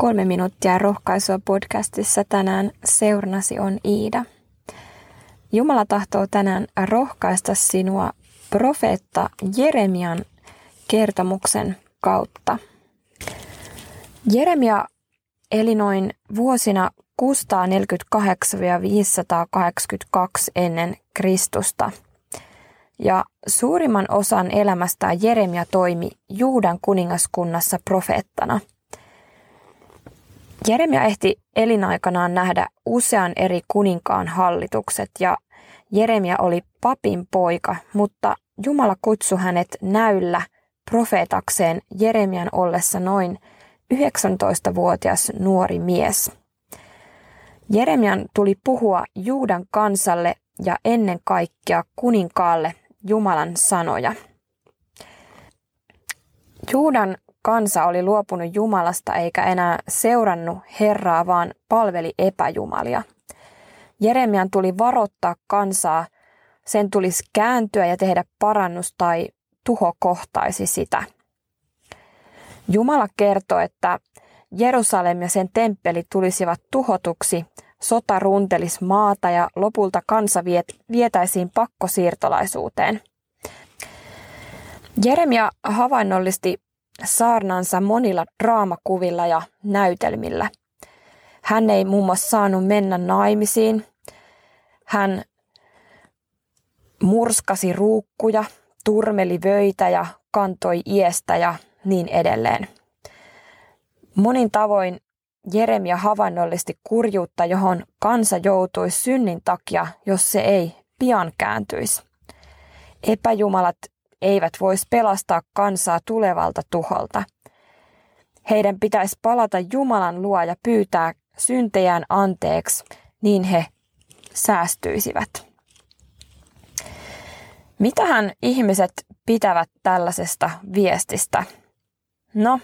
Kolme minuuttia rohkaisua podcastissa tänään seurnasi on Iida. Jumala tahtoo tänään rohkaista sinua profeetta Jeremian kertomuksen kautta. Jeremia eli noin vuosina 648-582 ennen Kristusta. Ja suurimman osan elämästään Jeremia toimi Juudan kuningaskunnassa profeettana – Jeremia ehti elinaikanaan nähdä usean eri kuninkaan hallitukset ja Jeremia oli papin poika, mutta Jumala kutsui hänet näyllä profeetakseen Jeremian ollessa noin 19-vuotias nuori mies. Jeremian tuli puhua Juudan kansalle ja ennen kaikkea kuninkaalle Jumalan sanoja. Juudan kansa oli luopunut Jumalasta eikä enää seurannut Herraa, vaan palveli epäjumalia. Jeremian tuli varoittaa kansaa, sen tulisi kääntyä ja tehdä parannus tai tuho kohtaisi sitä. Jumala kertoi, että Jerusalem ja sen temppeli tulisivat tuhotuksi, sota runtelis maata ja lopulta kansa vietäisiin pakkosiirtolaisuuteen. Jeremia havainnollisti saarnansa monilla draamakuvilla ja näytelmillä. Hän ei muun muassa saanut mennä naimisiin. Hän murskasi ruukkuja, turmeli vöitä ja kantoi iestä ja niin edelleen. Monin tavoin Jeremia havainnollisti kurjuutta, johon kansa joutui synnin takia, jos se ei pian kääntyisi. Epäjumalat eivät voisi pelastaa kansaa tulevalta tuholta. Heidän pitäisi palata Jumalan luo ja pyytää syntejään anteeksi, niin he säästyisivät. Mitähän ihmiset pitävät tällaisesta viestistä? No,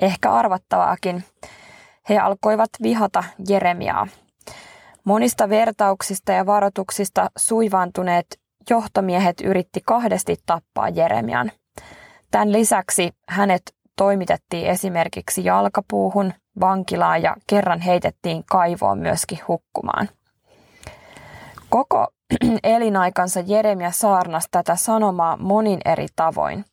ehkä arvattavaakin. He alkoivat vihata Jeremiaa. Monista vertauksista ja varoituksista suivaantuneet johtomiehet yritti kahdesti tappaa Jeremian. Tämän lisäksi hänet toimitettiin esimerkiksi jalkapuuhun, vankilaan ja kerran heitettiin kaivoon myöskin hukkumaan. Koko elinaikansa Jeremia saarnasi tätä sanomaa monin eri tavoin.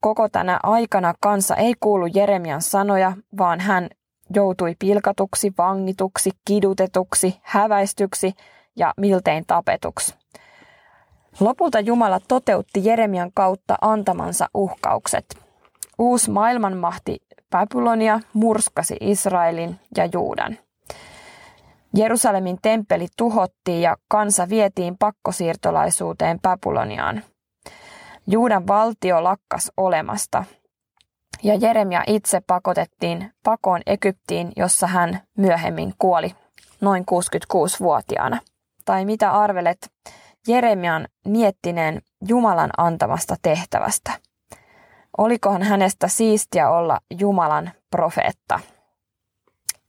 Koko tänä aikana kansa ei kuulu Jeremian sanoja, vaan hän joutui pilkatuksi, vangituksi, kidutetuksi, häväistyksi ja miltein tapetuksi. Lopulta Jumala toteutti Jeremian kautta antamansa uhkaukset. Uusi maailmanmahti Babylonia murskasi Israelin ja Juudan. Jerusalemin temppeli tuhottiin ja kansa vietiin pakkosiirtolaisuuteen Babyloniaan. Juudan valtio lakkas olemasta ja Jeremia itse pakotettiin pakoon Egyptiin, jossa hän myöhemmin kuoli noin 66-vuotiaana. Tai mitä arvelet, Jeremian miettineen Jumalan antamasta tehtävästä. Olikohan hänestä siistiä olla Jumalan profeetta?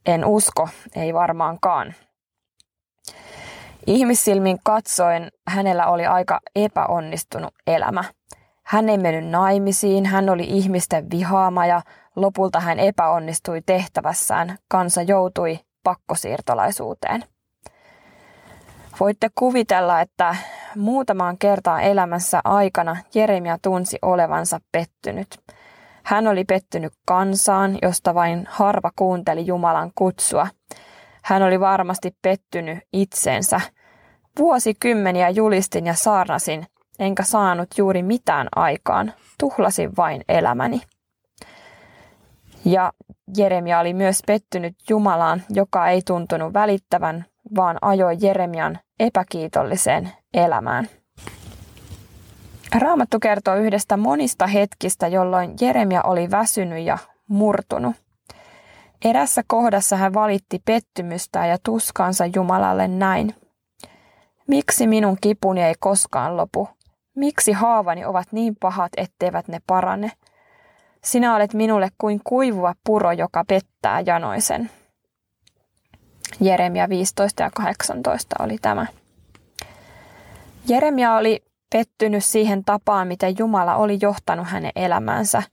En usko, ei varmaankaan. Ihmissilmin katsoen hänellä oli aika epäonnistunut elämä. Hän ei mennyt naimisiin, hän oli ihmisten vihaama ja lopulta hän epäonnistui tehtävässään. Kansa joutui pakkosiirtolaisuuteen. Voitte kuvitella, että muutamaan kertaan elämässä aikana Jeremia tunsi olevansa pettynyt. Hän oli pettynyt kansaan, josta vain harva kuunteli Jumalan kutsua. Hän oli varmasti pettynyt itsensä. Vuosikymmeniä julistin ja saarnasin, enkä saanut juuri mitään aikaan. Tuhlasin vain elämäni. Ja Jeremia oli myös pettynyt Jumalaan, joka ei tuntunut välittävän, vaan ajoi Jeremian epäkiitolliseen elämään. Raamattu kertoo yhdestä monista hetkistä, jolloin Jeremia oli väsynyt ja murtunut. Erässä kohdassa hän valitti pettymystä ja tuskansa Jumalalle näin. Miksi minun kipuni ei koskaan lopu? Miksi haavani ovat niin pahat, etteivät ne parane? Sinä olet minulle kuin kuivuva puro, joka pettää janoisen. Jeremia 15 ja 18 oli tämä. Jeremia oli pettynyt siihen tapaan, miten Jumala oli johtanut hänen elämänsä.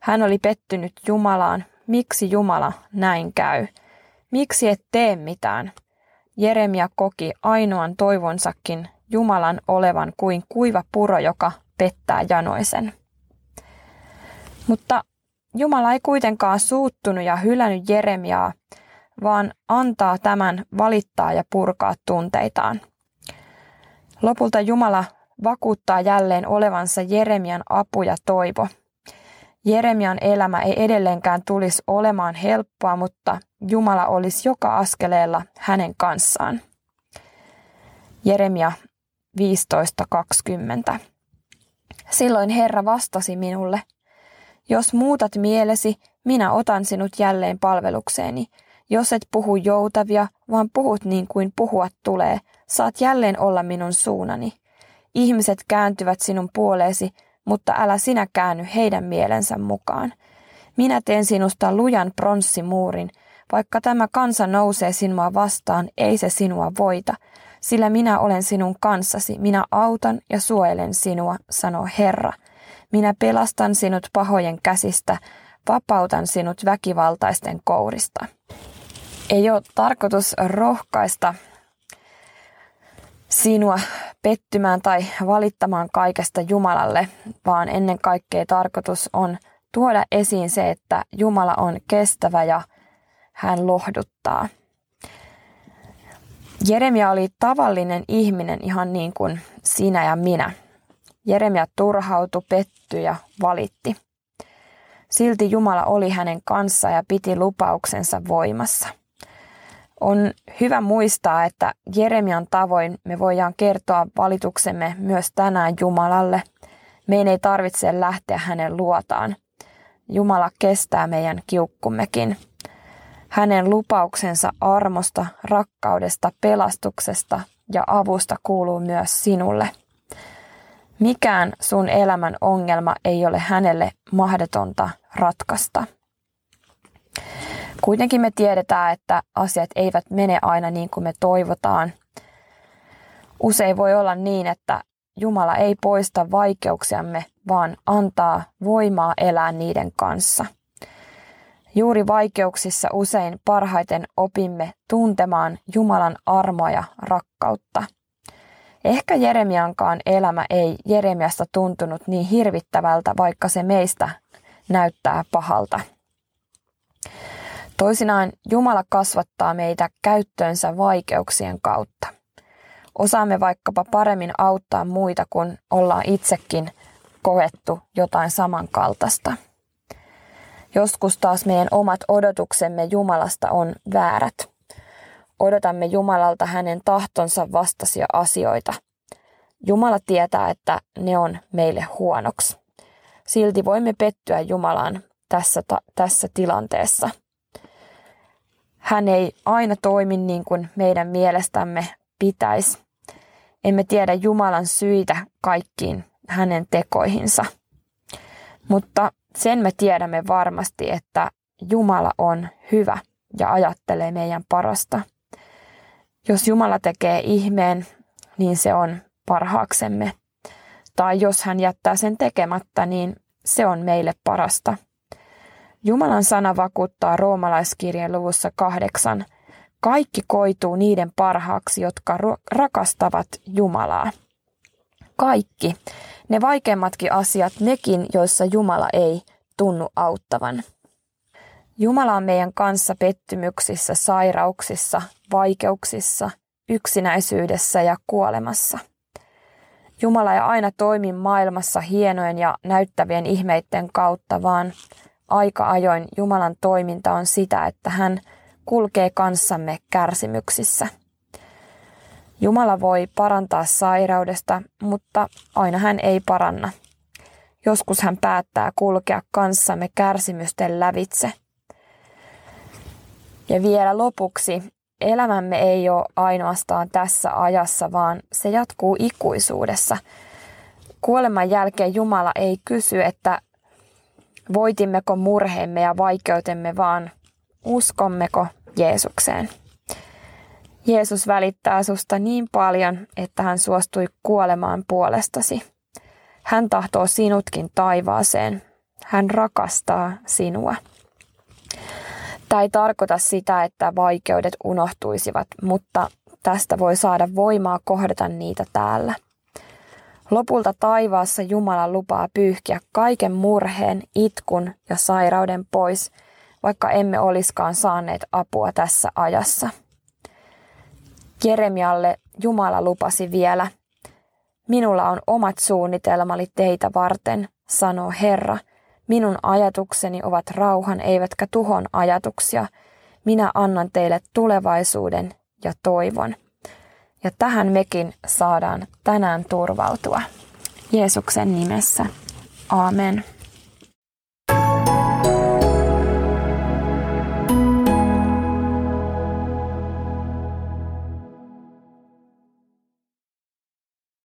Hän oli pettynyt Jumalaan, miksi Jumala näin käy? Miksi et tee mitään? Jeremia koki ainoan toivonsakin Jumalan olevan kuin kuiva puro, joka pettää janoisen. Mutta Jumala ei kuitenkaan suuttunut ja hylännyt Jeremiaa, vaan antaa tämän valittaa ja purkaa tunteitaan. Lopulta Jumala vakuuttaa jälleen olevansa Jeremian apu ja toivo. Jeremian elämä ei edelleenkään tulisi olemaan helppoa, mutta Jumala olisi joka askeleella hänen kanssaan. Jeremia 15.20. Silloin Herra vastasi minulle, jos muutat mielesi, minä otan sinut jälleen palvelukseeni. Jos et puhu joutavia, vaan puhut niin kuin puhua tulee, saat jälleen olla minun suunani. Ihmiset kääntyvät sinun puoleesi, mutta älä sinä käänny heidän mielensä mukaan. Minä teen sinusta lujan pronssimuurin, vaikka tämä kansa nousee sinua vastaan, ei se sinua voita, sillä minä olen sinun kanssasi, minä autan ja suojelen sinua, sanoo Herra. Minä pelastan sinut pahojen käsistä, vapautan sinut väkivaltaisten kourista. Ei ole tarkoitus rohkaista sinua pettymään tai valittamaan kaikesta Jumalalle, vaan ennen kaikkea tarkoitus on tuoda esiin se, että Jumala on kestävä ja hän lohduttaa. Jeremia oli tavallinen ihminen ihan niin kuin sinä ja minä. Jeremia turhautui, pettyi ja valitti. Silti Jumala oli hänen kanssa ja piti lupauksensa voimassa. On hyvä muistaa, että Jeremian tavoin me voidaan kertoa valituksemme myös tänään Jumalalle. Meidän ei tarvitse lähteä hänen luotaan. Jumala kestää meidän kiukkummekin. Hänen lupauksensa armosta, rakkaudesta, pelastuksesta ja avusta kuuluu myös sinulle. Mikään sun elämän ongelma ei ole hänelle mahdotonta ratkaista. Kuitenkin me tiedetään, että asiat eivät mene aina niin kuin me toivotaan. Usein voi olla niin, että Jumala ei poista vaikeuksiamme, vaan antaa voimaa elää niiden kanssa. Juuri vaikeuksissa usein parhaiten opimme tuntemaan Jumalan armoa ja rakkautta. Ehkä Jeremiankaan elämä ei Jeremiasta tuntunut niin hirvittävältä, vaikka se meistä näyttää pahalta. Toisinaan Jumala kasvattaa meitä käyttöönsä vaikeuksien kautta. Osaamme vaikkapa paremmin auttaa muita, kun ollaan itsekin koettu jotain samankaltaista. Joskus taas meidän omat odotuksemme Jumalasta on väärät. Odotamme Jumalalta hänen tahtonsa vastaisia asioita. Jumala tietää, että ne on meille huonoksi. Silti voimme pettyä Jumalaan tässä, ta- tässä tilanteessa – hän ei aina toimi niin kuin meidän mielestämme pitäisi. Emme tiedä Jumalan syitä kaikkiin hänen tekoihinsa. Mutta sen me tiedämme varmasti, että Jumala on hyvä ja ajattelee meidän parasta. Jos Jumala tekee ihmeen, niin se on parhaaksemme. Tai jos hän jättää sen tekemättä, niin se on meille parasta. Jumalan sana vakuuttaa roomalaiskirjan luvussa kahdeksan. Kaikki koituu niiden parhaaksi, jotka rakastavat Jumalaa. Kaikki. Ne vaikeimmatkin asiat, nekin, joissa Jumala ei tunnu auttavan. Jumala on meidän kanssa pettymyksissä, sairauksissa, vaikeuksissa, yksinäisyydessä ja kuolemassa. Jumala ei aina toimi maailmassa hienojen ja näyttävien ihmeiden kautta, vaan aika ajoin Jumalan toiminta on sitä, että hän kulkee kanssamme kärsimyksissä. Jumala voi parantaa sairaudesta, mutta aina hän ei paranna. Joskus hän päättää kulkea kanssamme kärsimysten lävitse. Ja vielä lopuksi, elämämme ei ole ainoastaan tässä ajassa, vaan se jatkuu ikuisuudessa. Kuoleman jälkeen Jumala ei kysy, että voitimmeko murheemme ja vaikeutemme, vaan uskommeko Jeesukseen. Jeesus välittää susta niin paljon, että hän suostui kuolemaan puolestasi. Hän tahtoo sinutkin taivaaseen. Hän rakastaa sinua. Tämä ei tarkoita sitä, että vaikeudet unohtuisivat, mutta tästä voi saada voimaa kohdata niitä täällä. Lopulta taivaassa Jumala lupaa pyyhkiä kaiken murheen, itkun ja sairauden pois, vaikka emme oliskaan saaneet apua tässä ajassa. Jeremialle Jumala lupasi vielä, Minulla on omat suunnitelmani teitä varten, sanoo Herra. Minun ajatukseni ovat rauhan eivätkä tuhon ajatuksia. Minä annan teille tulevaisuuden ja toivon. Ja tähän mekin saadaan tänään turvautua. Jeesuksen nimessä. Amen.